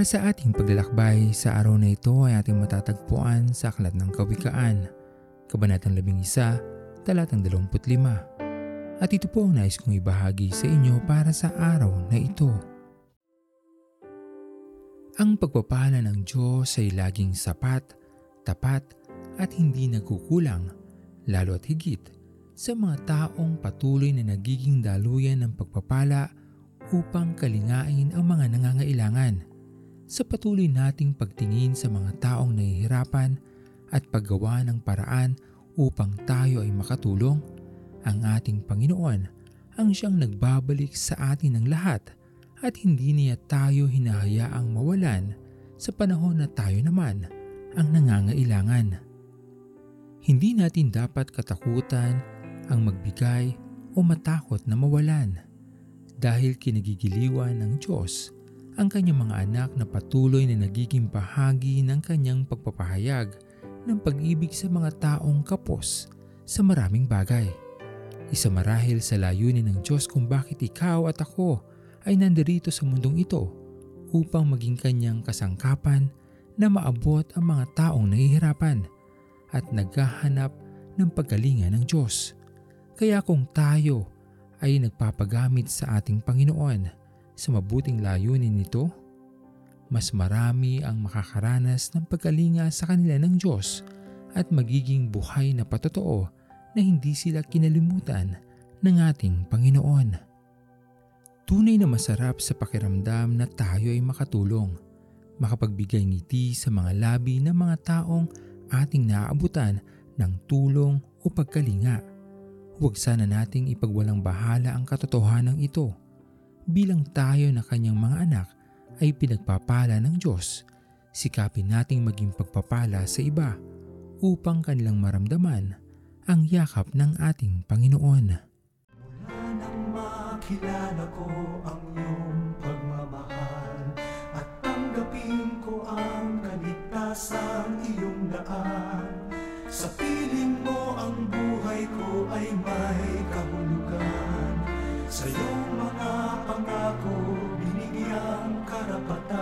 Para sa ating paglalakbay sa araw na ito ay ating matatagpuan sa Aklat ng Kawikaan, Kabanatang 11, Talatang 25. At ito po ang nais kong ibahagi sa inyo para sa araw na ito. Ang pagpapala ng Diyos ay laging sapat, tapat at hindi nagkukulang, lalo at higit sa mga taong patuloy na nagiging daluyan ng pagpapala upang kalingain ang mga nangangailangan. Sa patuloy nating pagtingin sa mga taong nahihirapan at paggawa ng paraan upang tayo ay makatulong, ang ating Panginoon ang siyang nagbabalik sa atin ng lahat at hindi niya tayo hinahayaang mawalan sa panahon na tayo naman ang nangangailangan. Hindi natin dapat katakutan ang magbigay o matakot na mawalan dahil kinagigiliwan ng Diyos ang kanyang mga anak na patuloy na nagiging bahagi ng kanyang pagpapahayag ng pag-ibig sa mga taong kapos sa maraming bagay. Isa marahil sa layunin ng Diyos kung bakit ikaw at ako ay nandirito sa mundong ito upang maging kanyang kasangkapan na maabot ang mga taong nahihirapan at naghahanap ng paggalingan ng Diyos. Kaya kung tayo ay nagpapagamit sa ating Panginoon sa mabuting layunin nito, mas marami ang makakaranas ng pagkalinga sa kanila ng Diyos at magiging buhay na patotoo na hindi sila kinalimutan ng ating Panginoon. Tunay na masarap sa pakiramdam na tayo ay makatulong, makapagbigay ngiti sa mga labi ng mga taong ating naaabutan ng tulong o pagkalinga. Huwag sana nating ipagwalang bahala ang katotohanan ito. Bilang tayo na kanyang mga anak ay pinagpapala ng Diyos, sikapin nating maging pagpapala sa iba upang kanilang maramdaman ang yakap ng ating Panginoon. Mula nang makilala ko ang iyong pagmamahal at tanggapin ko ang kaligtasan iyong daan. Sa piling mo ang buhay ko ay may kahulugan. patah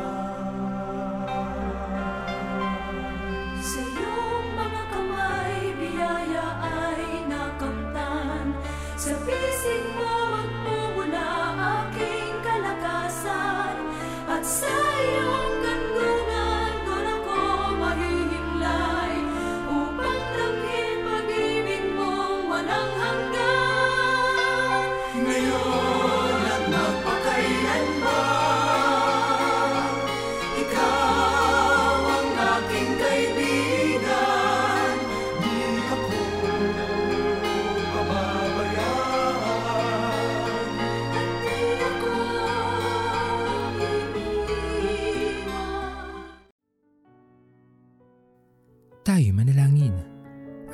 Tayo manalangin.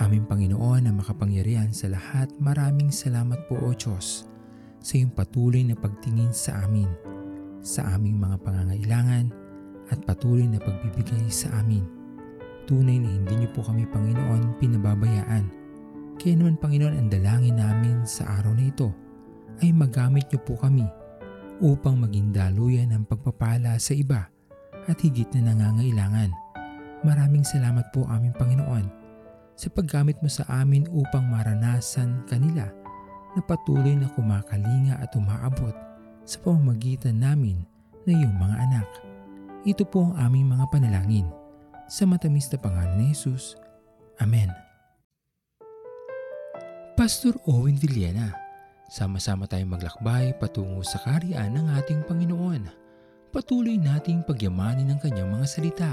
Aming Panginoon na makapangyarihan sa lahat, maraming salamat po o Diyos sa iyong patuloy na pagtingin sa amin, sa aming mga pangangailangan at patuloy na pagbibigay sa amin. Tunay na hindi niyo po kami Panginoon pinababayaan. Kaya naman Panginoon ang dalangin namin sa araw na ito ay magamit niyo po kami upang maging daluyan ng pagpapala sa iba at higit na nangangailangan. Maraming salamat po aming Panginoon sa paggamit mo sa amin upang maranasan kanila na patuloy na kumakalinga at umaabot sa pamamagitan namin na iyong mga anak. Ito po ang aming mga panalangin. Sa matamis na pangalan ni Jesus. Amen. Pastor Owen Villena, sama-sama tayong maglakbay patungo sa kariyan ng ating Panginoon. Patuloy nating pagyamanin ang kanyang mga salita